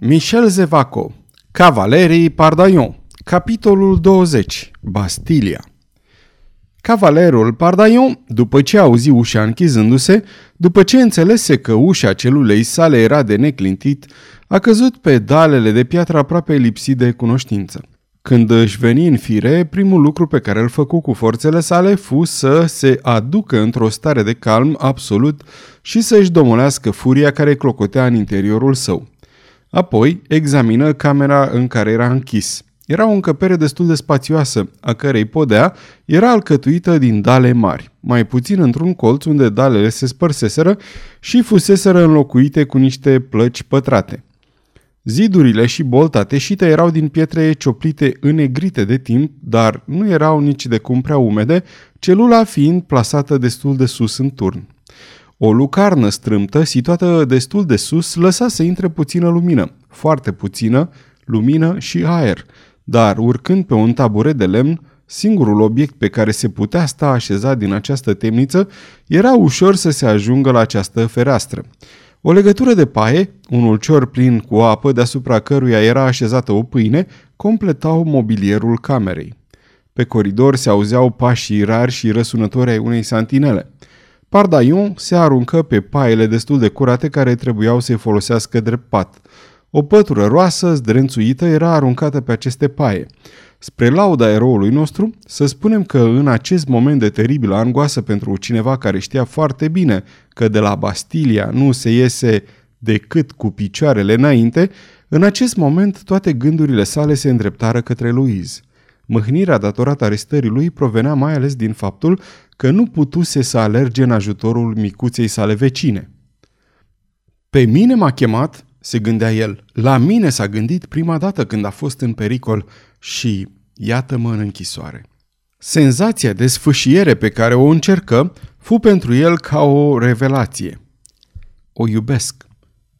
Michel Zevaco Cavalerii Pardaion Capitolul 20 Bastilia Cavalerul Pardaion, după ce auzi ușa închizându-se, după ce înțelese că ușa celulei sale era de neclintit, a căzut pe dalele de piatră aproape lipsit de cunoștință. Când își veni în fire, primul lucru pe care îl făcu cu forțele sale fu să se aducă într-o stare de calm absolut și să-și domolească furia care clocotea în interiorul său. Apoi examină camera în care era închis. Era o încăpere destul de spațioasă, a cărei podea era alcătuită din dale mari, mai puțin într-un colț unde dalele se spărseseră și fuseseră înlocuite cu niște plăci pătrate. Zidurile și bolta teșită erau din pietre cioplite înegrite de timp, dar nu erau nici de cum prea umede, celula fiind plasată destul de sus în turn. O lucarnă strâmtă, situată destul de sus, lăsa să intre puțină lumină, foarte puțină, lumină și aer, dar urcând pe un taburet de lemn, singurul obiect pe care se putea sta așezat din această temniță era ușor să se ajungă la această fereastră. O legătură de paie, un ulcior plin cu apă deasupra căruia era așezată o pâine, completau mobilierul camerei. Pe coridor se auzeau pașii rari și răsunători ai unei santinele. Pardaion se aruncă pe paiele destul de curate care trebuiau să-i folosească drept pat. O pătură roasă, zdrențuită, era aruncată pe aceste paie. Spre lauda eroului nostru, să spunem că în acest moment de teribilă angoasă pentru cineva care știa foarte bine că de la Bastilia nu se iese decât cu picioarele înainte, în acest moment toate gândurile sale se îndreptară către Louise. Mâhnirea datorată arestării lui provenea mai ales din faptul că nu putuse să alerge în ajutorul micuței sale vecine. Pe mine m-a chemat, se gândea el, la mine s-a gândit prima dată când a fost în pericol și iată-mă în închisoare. Senzația de sfâșiere pe care o încercă fu pentru el ca o revelație. O iubesc.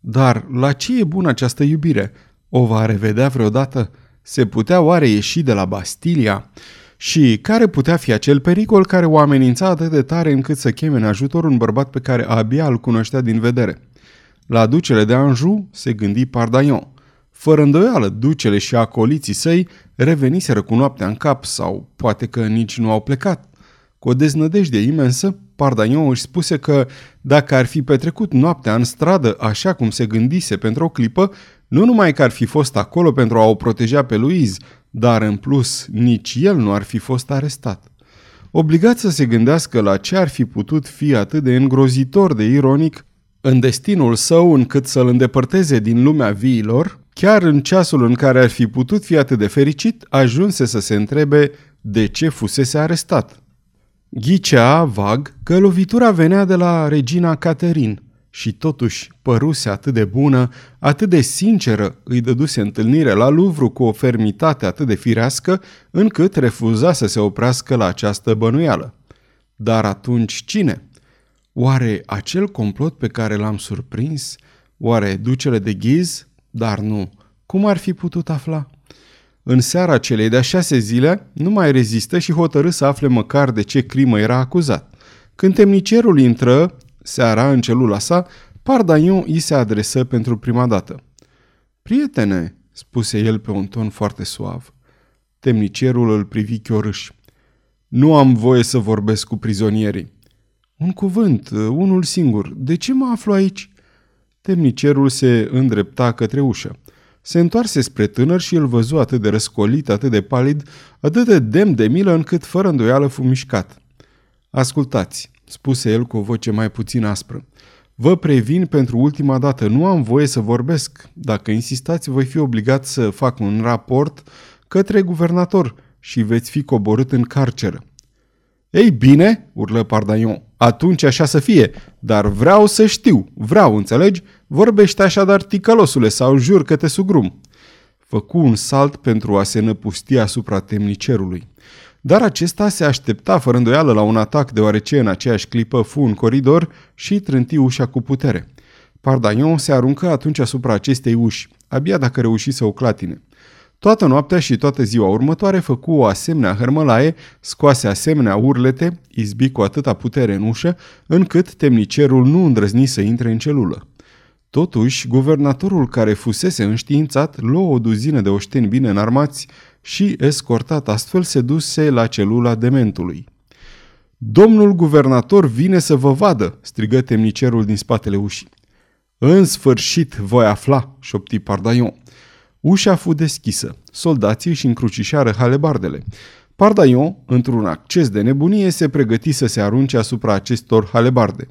Dar la ce e bună această iubire? O va revedea vreodată? Se putea oare ieși de la Bastilia? Și care putea fi acel pericol care o amenința atât de tare încât să cheme în ajutor un bărbat pe care abia îl cunoștea din vedere? La ducele de Anjou se gândi Pardaion. Fără îndoială, ducele și acoliții săi reveniseră cu noaptea în cap sau poate că nici nu au plecat. Cu o deznădejde imensă, Pardaion își spuse că dacă ar fi petrecut noaptea în stradă așa cum se gândise pentru o clipă, nu numai că ar fi fost acolo pentru a o proteja pe Louise, dar în plus nici el nu ar fi fost arestat. Obligat să se gândească la ce ar fi putut fi atât de îngrozitor de ironic în destinul său încât să-l îndepărteze din lumea viilor, chiar în ceasul în care ar fi putut fi atât de fericit, ajunse să se întrebe de ce fusese arestat. Ghicea vag că lovitura venea de la regina Caterin și totuși păruse atât de bună, atât de sinceră, îi dăduse întâlnire la Louvre cu o fermitate atât de firească, încât refuza să se oprească la această bănuială. Dar atunci cine? Oare acel complot pe care l-am surprins? Oare ducele de ghiz? Dar nu. Cum ar fi putut afla? În seara celei de-a șase zile, nu mai rezistă și hotărâ să afle măcar de ce crimă era acuzat. Când temnicerul intră, seara, în celula sa, Pardaion îi se adresă pentru prima dată. Prietene, spuse el pe un ton foarte suav. Temnicerul îl privi chiorâș. Nu am voie să vorbesc cu prizonierii. Un cuvânt, unul singur. De ce mă aflu aici? Temnicerul se îndrepta către ușă. Se întoarse spre tânăr și îl văzu atât de răscolit, atât de palid, atât de demn de milă, încât fără îndoială fu mișcat. Ascultați, spuse el cu o voce mai puțin aspră. Vă previn pentru ultima dată, nu am voie să vorbesc. Dacă insistați, voi fi obligat să fac un raport către guvernator și veți fi coborât în carceră. Ei bine, urlă Pardaion, atunci așa să fie, dar vreau să știu, vreau, înțelegi? Vorbește așadar ticălosule sau jur că te sugrum. Făcu un salt pentru a se năpusti asupra temnicerului. Dar acesta se aștepta fără îndoială la un atac deoarece în aceeași clipă fu în coridor și trânti ușa cu putere. Pardaion se aruncă atunci asupra acestei uși, abia dacă reuși să o clatine. Toată noaptea și toată ziua următoare făcu o asemenea hărmălaie, scoase asemenea urlete, izbi cu atâta putere în ușă, încât temnicerul nu îndrăzni să intre în celulă. Totuși, guvernatorul care fusese înștiințat luă o duzină de oșteni bine înarmați și, escortat astfel, se duse la celula dementului. Domnul guvernator vine să vă vadă!" strigă temnicerul din spatele ușii. În sfârșit voi afla!" șopti Pardaion. Ușa fu deschisă. Soldații își încrucișară halebardele. Pardaion, într-un acces de nebunie, se pregăti să se arunce asupra acestor halebarde.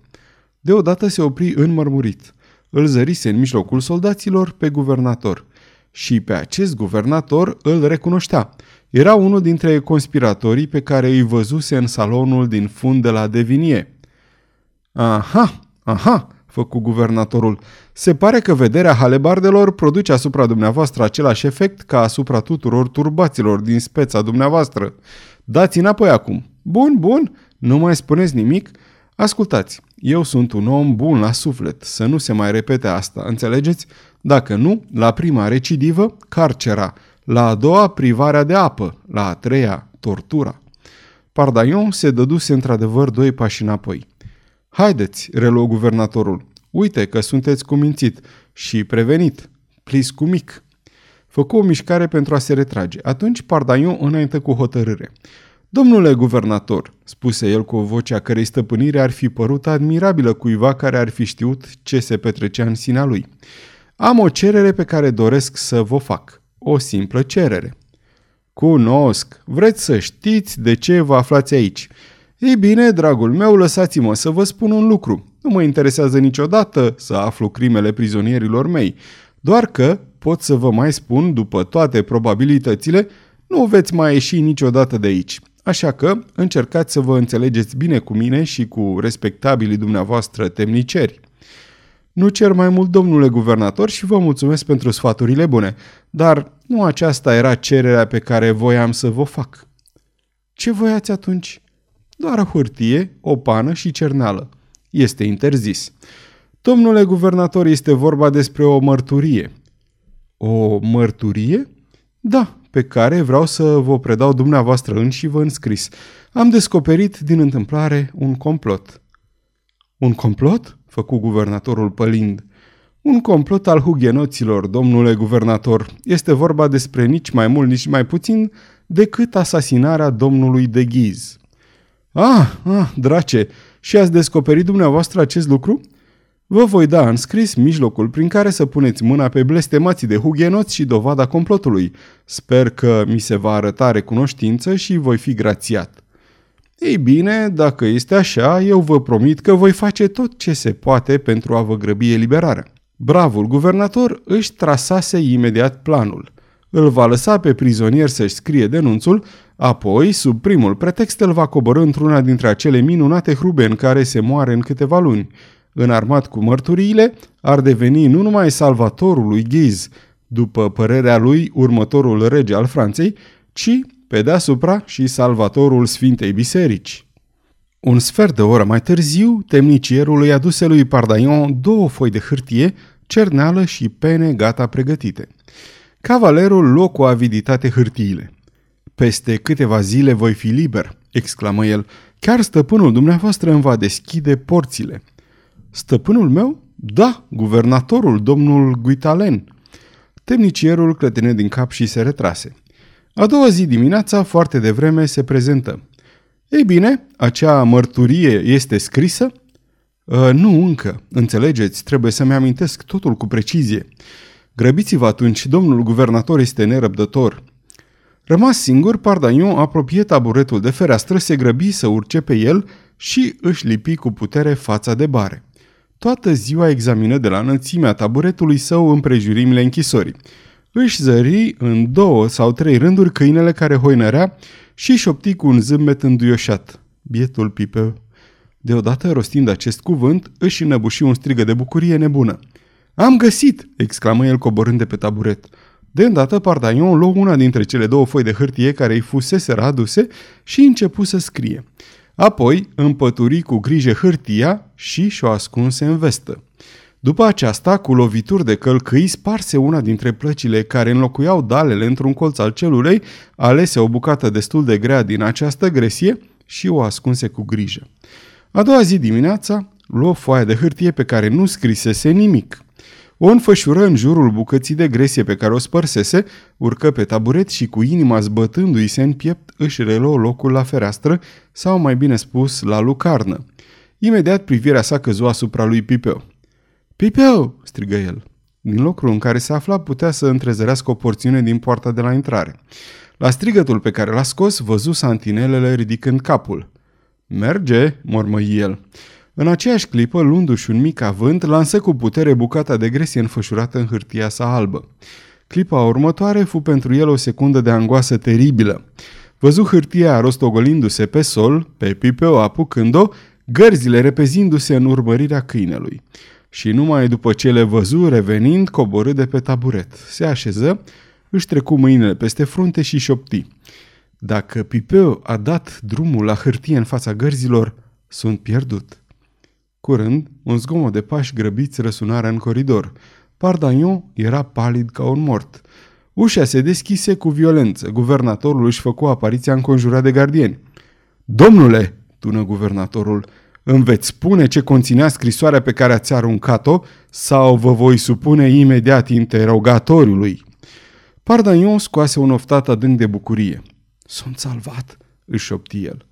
Deodată se opri înmărmurit. Îl zărise în mijlocul soldaților pe guvernator. Și pe acest guvernator îl recunoștea. Era unul dintre conspiratorii pe care îi văzuse în salonul din fund de la Devinie. Aha, aha, făcu guvernatorul. Se pare că vederea halebardelor produce asupra dumneavoastră același efect ca asupra tuturor turbaților din speța dumneavoastră. Dați înapoi acum. Bun, bun, nu mai spuneți nimic. Ascultați, eu sunt un om bun la suflet, să nu se mai repete asta, înțelegeți? Dacă nu, la prima recidivă, carcera, la a doua, privarea de apă, la a treia, tortura. Pardaion se dăduse într-adevăr doi pași înapoi. Haideți, reluă guvernatorul, uite că sunteți cumințit și prevenit, plis cu mic. Făcu o mișcare pentru a se retrage. Atunci Pardaion înainte cu hotărâre. Domnule guvernator, spuse el cu o voce a cărei stăpânire ar fi părut admirabilă cuiva care ar fi știut ce se petrecea în sinea lui. Am o cerere pe care doresc să vă fac. O simplă cerere. Cunosc. Vreți să știți de ce vă aflați aici. Ei bine, dragul meu, lăsați-mă să vă spun un lucru. Nu mă interesează niciodată să aflu crimele prizonierilor mei, doar că pot să vă mai spun, după toate probabilitățile, nu veți mai ieși niciodată de aici. Așa că încercați să vă înțelegeți bine cu mine și cu respectabilii dumneavoastră temniceri. Nu cer mai mult, domnule guvernator, și vă mulțumesc pentru sfaturile bune, dar nu aceasta era cererea pe care voiam să vă fac. Ce voiați atunci? Doar hârtie, o pană și cerneală. Este interzis. Domnule guvernator, este vorba despre o mărturie. O mărturie? Da, pe care vreau să vă predau dumneavoastră în și vă înscris. Am descoperit din întâmplare un complot. Un complot? făcu guvernatorul pălind. Un complot al hugenoților, domnule guvernator. Este vorba despre nici mai mult, nici mai puțin decât asasinarea domnului de Ghiz. Ah, ah, drace, și ați descoperit dumneavoastră acest lucru? Vă voi da în scris mijlocul prin care să puneți mâna pe blestemații de hugenoți și dovada complotului. Sper că mi se va arăta recunoștință și voi fi grațiat. Ei bine, dacă este așa, eu vă promit că voi face tot ce se poate pentru a vă grăbi eliberarea. Bravul guvernator își trasase imediat planul. Îl va lăsa pe prizonier să-și scrie denunțul, apoi, sub primul pretext, îl va coborâ într-una dintre acele minunate hrube în care se moare în câteva luni. Înarmat cu mărturiile, ar deveni nu numai salvatorul lui Ghiz, după părerea lui următorul rege al Franței, ci pe deasupra și salvatorul Sfintei Biserici. Un sfert de oră mai târziu, temnicierul îi aduse lui Pardaion două foi de hârtie, cerneală și pene gata pregătite. Cavalerul luă cu aviditate hârtiile. Peste câteva zile voi fi liber, exclamă el. Chiar stăpânul dumneavoastră îmi va deschide porțile. Stăpânul meu? Da, guvernatorul, domnul Guitalen. Temnicierul clătine din cap și se retrase. A doua zi dimineața, foarte devreme, se prezentă. Ei bine, acea mărturie este scrisă? Uh, nu încă. Înțelegeți, trebuie să-mi amintesc totul cu precizie. Grăbiți-vă atunci, domnul guvernator este nerăbdător. Rămas singur, Pardaion apropie taburetul de fereastră, se grăbi să urce pe el și își lipi cu putere fața de bare. Toată ziua examină de la înălțimea taburetului său împrejurimile închisorii își zări în două sau trei rânduri câinele care hoinărea și șopti cu un zâmbet înduioșat. Bietul Pipeu. Deodată, rostind acest cuvânt, își înăbuși un strigă de bucurie nebună. Am găsit!" exclamă el coborând de pe taburet. De îndată, Pardaion luă una dintre cele două foi de hârtie care îi fusese aduse și începu să scrie. Apoi împături cu grijă hârtia și și-o ascunse în vestă. După aceasta, cu lovituri de călcâi, sparse una dintre plăcile care înlocuiau dalele într-un colț al celulei, alese o bucată destul de grea din această gresie și o ascunse cu grijă. A doua zi dimineața, luă foaia de hârtie pe care nu scrisese nimic. O înfășură în jurul bucății de gresie pe care o spărsese, urcă pe taburet și cu inima zbătându-i se în piept își reluă locul la fereastră, sau mai bine spus, la lucarnă. Imediat privirea sa căzu asupra lui Pipeu. Pipeu!" strigă el. Din locul în care se afla putea să întrezărească o porțiune din poarta de la intrare. La strigătul pe care l-a scos, văzu santinelele ridicând capul. Merge, mormăi el. În aceeași clipă, luându-și un mic avânt, lansă cu putere bucata de gresie înfășurată în hârtia sa albă. Clipa următoare fu pentru el o secundă de angoasă teribilă. Văzu hârtia rostogolindu-se pe sol, pe pipeu apucând-o, gărzile repezindu-se în urmărirea câinelui. Și numai după ce le văzu, revenind, coborâ de pe taburet. Se așeză, își trecu mâinile peste frunte și șopti. Dacă Pipeu a dat drumul la hârtie în fața gărzilor, sunt pierdut. Curând, un zgomot de pași grăbiți răsunarea în coridor. Pardaion era palid ca un mort. Ușa se deschise cu violență. Guvernatorul își făcu apariția înconjurat de gardieni. Domnule, tună guvernatorul, îmi veți spune ce conținea scrisoarea pe care ați aruncat-o sau vă voi supune imediat interogatoriului? Pardaion scoase un oftat adânc de bucurie. Sunt salvat, își șopti el.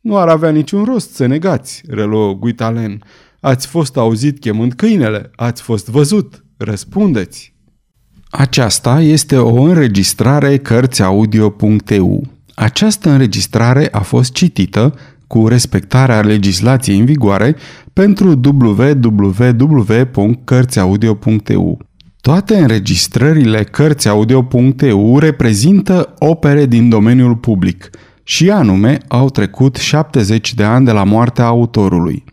Nu ar avea niciun rost să negați, reluă Guitalen. Ați fost auzit chemând câinele, ați fost văzut, răspundeți. Aceasta este o înregistrare Cărțiaudio.eu. Această înregistrare a fost citită cu respectarea legislației în vigoare pentru www.cărțiaudio.eu. Toate înregistrările Cărțiaudio.eu reprezintă opere din domeniul public și anume au trecut 70 de ani de la moartea autorului.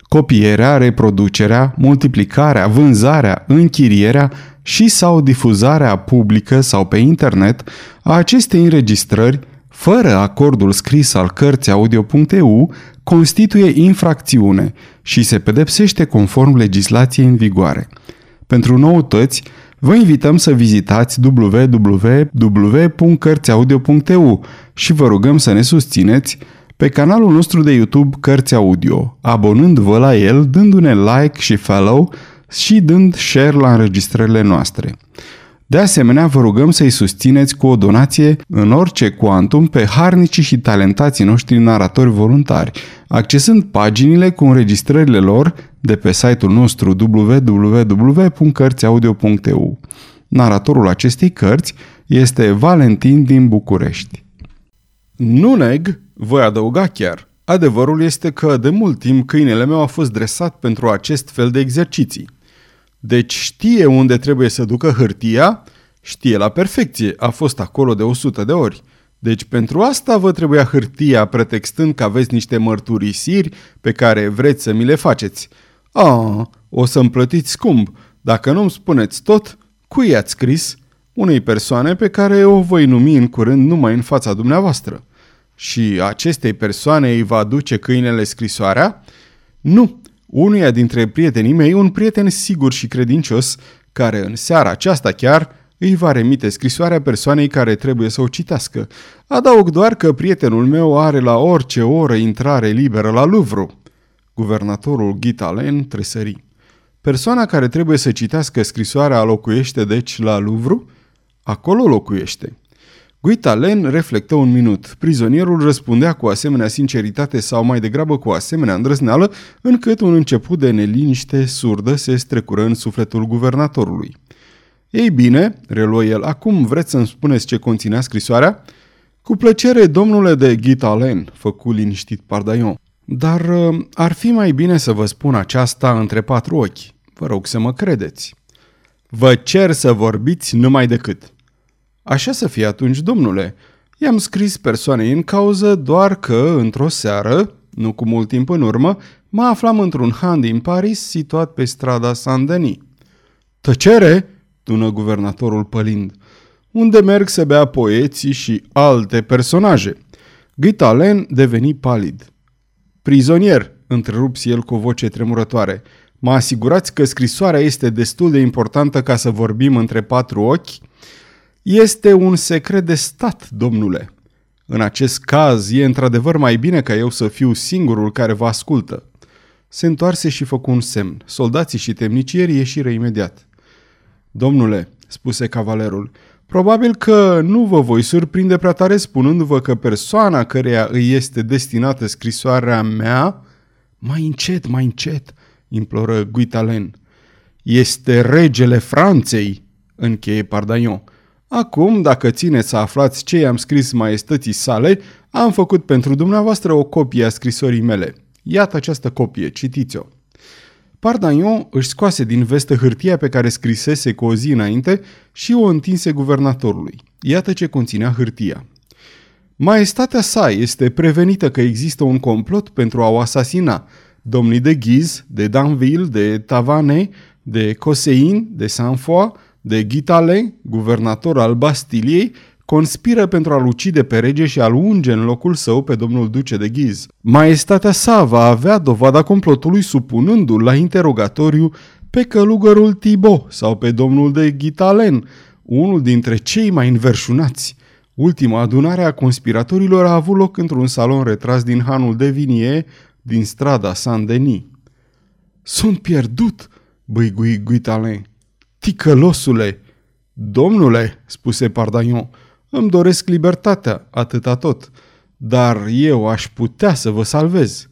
Copierea, reproducerea, multiplicarea, vânzarea, închirierea și sau difuzarea publică sau pe internet a acestei înregistrări fără acordul scris al cărții audio.eu, constituie infracțiune și se pedepsește conform legislației în vigoare. Pentru noutăți, vă invităm să vizitați www.cărțiaudio.eu și vă rugăm să ne susțineți pe canalul nostru de YouTube Cărți Audio, abonând-vă la el, dându-ne like și follow și dând share la înregistrările noastre. De asemenea, vă rugăm să-i susțineți cu o donație în orice cuantum pe harnicii și talentații noștri naratori voluntari, accesând paginile cu înregistrările lor de pe site-ul nostru www.cărțiaudio.eu. Naratorul acestei cărți este Valentin din București. Nu neg, voi adăuga chiar. Adevărul este că de mult timp câinele meu a fost dresat pentru acest fel de exerciții. Deci știe unde trebuie să ducă hârtia, știe la perfecție, a fost acolo de 100 de ori. Deci pentru asta vă trebuia hârtia pretextând că aveți niște mărturisiri pe care vreți să mi le faceți. A, o să-mi plătiți scump. Dacă nu-mi spuneți tot, cui ați scris? Unei persoane pe care o voi numi în curând numai în fața dumneavoastră. Și acestei persoane îi va duce câinele scrisoarea? Nu, unuia dintre prietenii mei, un prieten sigur și credincios, care în seara aceasta chiar îi va remite scrisoarea persoanei care trebuie să o citească. Adaug doar că prietenul meu are la orice oră intrare liberă la Louvre. Guvernatorul Gitalen tresări. Persoana care trebuie să citească scrisoarea locuiește deci la Louvre? Acolo locuiește. Guitalen reflectă un minut. Prizonierul răspundea cu asemenea sinceritate sau mai degrabă cu asemenea îndrăzneală, încât un început de neliniște surdă se strecură în sufletul guvernatorului. Ei bine, reluă el, acum vreți să-mi spuneți ce conținea scrisoarea? Cu plăcere, domnule de Guitalen, făcu liniștit Pardaion. Dar uh, ar fi mai bine să vă spun aceasta între patru ochi. Vă rog să mă credeți. Vă cer să vorbiți numai decât. Așa să fie atunci, domnule. I-am scris persoanei în cauză doar că, într-o seară, nu cu mult timp în urmă, mă aflam într-un han din Paris situat pe strada Saint-Denis. Tăcere! tună guvernatorul pălind. Unde merg să bea poeții și alte personaje. Guitalen deveni palid. Prizonier, întrerupsi el cu o voce tremurătoare. Mă asigurați că scrisoarea este destul de importantă ca să vorbim între patru ochi? Este un secret de stat, domnule. În acest caz, e într-adevăr mai bine ca eu să fiu singurul care vă ascultă. Se întoarse și făcu un semn. Soldații și temnicierii ieșiră imediat. Domnule, spuse cavalerul, probabil că nu vă voi surprinde prea tare spunându-vă că persoana căreia îi este destinată scrisoarea mea... Mai încet, mai încet, imploră Guitalen. Este regele Franței, încheie Pardaion. Acum, dacă țineți să aflați ce i-am scris maestății sale, am făcut pentru dumneavoastră o copie a scrisorii mele. Iată această copie, citiți-o. Pardaion își scoase din vestă hârtia pe care scrisese cu o zi înainte și o întinse guvernatorului. Iată ce conținea hârtia. Maestatea sa este prevenită că există un complot pentru a o asasina. Domnii de Ghiz, de Danville, de Tavane, de Cosein, de Saint-Foy, de Ghitale, guvernator al Bastiliei, conspiră pentru a-l ucide pe rege și a-l unge în locul său pe domnul duce de Ghiz. Maestatea sa va avea dovada complotului supunându-l la interogatoriu pe călugărul Tibo sau pe domnul de Ghitalen, unul dintre cei mai înverșunați. Ultima adunare a conspiratorilor a avut loc într-un salon retras din hanul de Vinie, din strada Saint-Denis. Sunt pierdut!" băigui Guitalen. Ticălosule! Domnule, spuse Pardaion, îmi doresc libertatea, atâta tot, dar eu aș putea să vă salvez.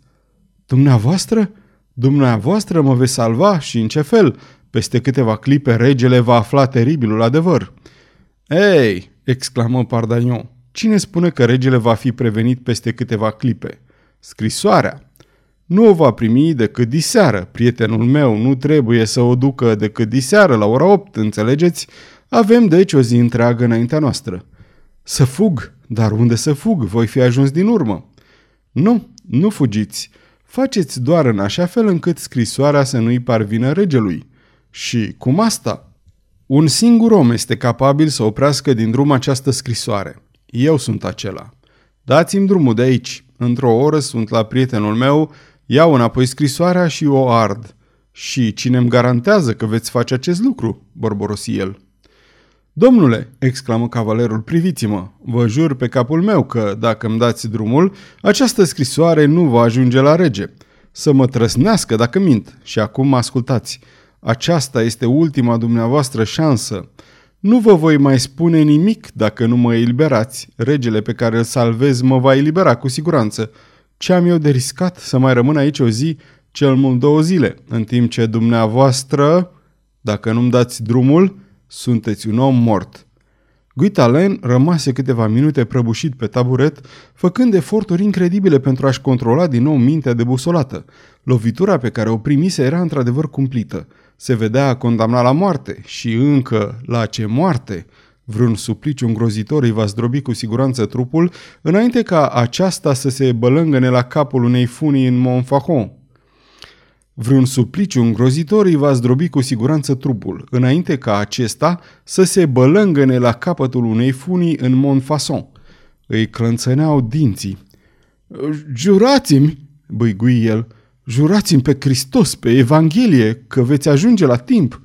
Dumneavoastră? Dumneavoastră mă veți salva și în ce fel? Peste câteva clipe regele va afla teribilul adevăr. Ei, exclamă Pardaion, cine spune că regele va fi prevenit peste câteva clipe? Scrisoarea. Nu o va primi decât diseară. Prietenul meu nu trebuie să o ducă decât diseară la ora 8, înțelegeți? Avem deci o zi întreagă înaintea noastră. Să fug? Dar unde să fug? Voi fi ajuns din urmă. Nu, nu fugiți. Faceți doar în așa fel încât scrisoarea să nu-i parvină regelui. Și cum asta? Un singur om este capabil să oprească din drum această scrisoare. Eu sunt acela. Dați-mi drumul de aici. Într-o oră sunt la prietenul meu Iau înapoi scrisoarea și o ard. Și cine îmi garantează că veți face acest lucru?" borborosi el. Domnule, exclamă cavalerul, priviți-mă, vă jur pe capul meu că, dacă îmi dați drumul, această scrisoare nu va ajunge la rege. Să mă trăsnească dacă mint. Și acum ascultați. Aceasta este ultima dumneavoastră șansă. Nu vă voi mai spune nimic dacă nu mă eliberați. Regele pe care îl salvez mă va elibera cu siguranță. Ce am eu de riscat să mai rămân aici o zi, cel mult două zile, în timp ce dumneavoastră, dacă nu-mi dați drumul, sunteți un om mort. Guitalen rămase câteva minute prăbușit pe taburet, făcând eforturi incredibile pentru a-și controla din nou mintea debusolată. Lovitura pe care o primise era într-adevăr cumplită. Se vedea condamnat la moarte și încă la ce moarte? Vreun supliciu îngrozitor îi va zdrobi cu siguranță trupul, înainte ca aceasta să se bălângăne la capul unei funii în Montfaucon. Vreun supliciu îngrozitor îi va zdrobi cu siguranță trupul, înainte ca acesta să se bălângăne la capătul unei funii în Montfaucon. Îi clănțăneau dinții. Jurați-mi, băigui el, jurați-mi pe Hristos, pe Evanghelie, că veți ajunge la timp.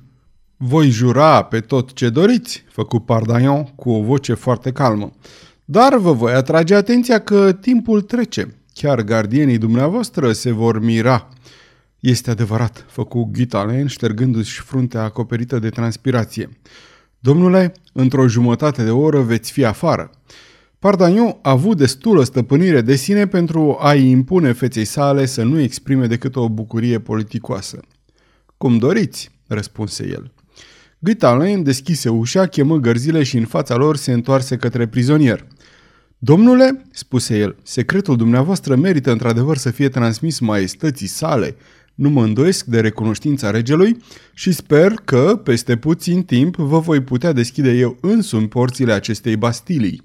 Voi jura pe tot ce doriți, făcu Pardaion cu o voce foarte calmă. Dar vă voi atrage atenția că timpul trece. Chiar gardienii dumneavoastră se vor mira. Este adevărat, făcu Ghitalen, ștergându-și fruntea acoperită de transpirație. Domnule, într-o jumătate de oră veți fi afară. Pardagnon a avut destulă stăpânire de sine pentru a-i impune feței sale să nu exprime decât o bucurie politicoasă. Cum doriți, răspunse el. Guitalin deschise ușa, chemă gărzile și în fața lor se întoarse către prizonier. Domnule, spuse el, secretul dumneavoastră merită într-adevăr să fie transmis maestății sale. Nu mă îndoiesc de recunoștința regelui și sper că, peste puțin timp, vă voi putea deschide eu însumi porțile acestei bastilii.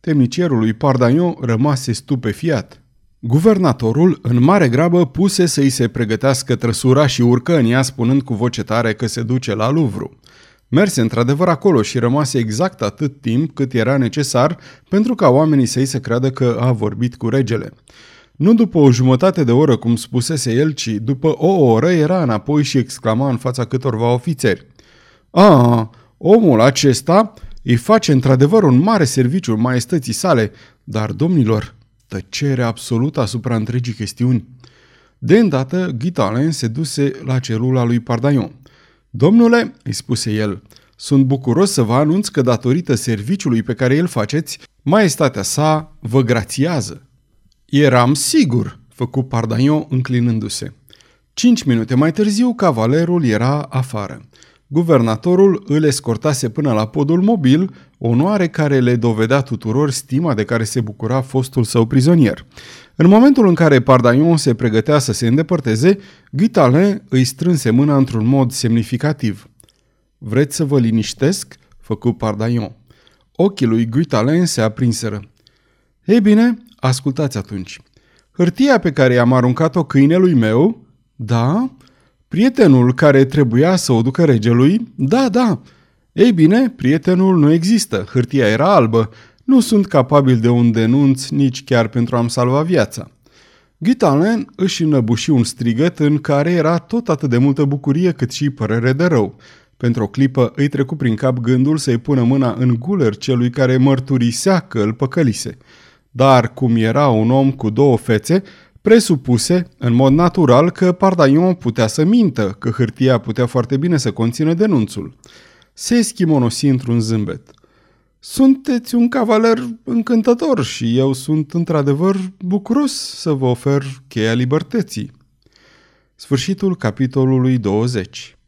Temnicierul lui Pardagnon rămase stupefiat. Guvernatorul, în mare grabă, puse să-i se pregătească trăsura și urcă în ea spunând cu voce tare că se duce la Louvre. Merse într-adevăr acolo și rămase exact atât timp cât era necesar pentru ca oamenii să-i se creadă că a vorbit cu regele. Nu după o jumătate de oră, cum spusese el, ci după o oră era înapoi și exclama în fața câtorva ofițeri. A, omul acesta îi face într-adevăr un mare serviciu maestății sale, dar, domnilor, tăcere absolută asupra întregii chestiuni. De îndată, Ghitalen se duse la celula lui Pardaion. Domnule, îi spuse el, Sunt bucuros să vă anunț că datorită serviciului pe care îl faceți, maestatea sa vă grațiază. Eram sigur, făcu Pardaion înclinându-se. Cinci minute mai târziu, cavalerul era afară. Guvernatorul îl escortase până la podul mobil, onoare care le dovedea tuturor stima de care se bucura fostul său prizonier. În momentul în care Pardaion se pregătea să se îndepărteze, Guitalin îi strânse mâna într-un mod semnificativ. Vreți să vă liniștesc?" făcu Pardaion. Ochii lui Guitalin se aprinseră. Ei bine, ascultați atunci. Hârtia pe care i-am aruncat-o câinelui meu? Da? Prietenul care trebuia să o ducă regelui? Da, da. Ei bine, prietenul nu există. Hârtia era albă. Nu sunt capabil de un denunț nici chiar pentru a-mi salva viața. Guitalin își înăbuși un strigăt în care era tot atât de multă bucurie cât și părere de rău. Pentru o clipă îi trecu prin cap gândul să-i pună mâna în guler celui care mărturisea că îl păcălise. Dar, cum era un om cu două fețe, presupuse, în mod natural, că Pardaion putea să mintă, că hârtia putea foarte bine să conțină denunțul. Se eschimonosi într-un zâmbet. Sunteți un cavaler încântător și eu sunt într-adevăr bucuros să vă ofer cheia libertății. Sfârșitul capitolului 20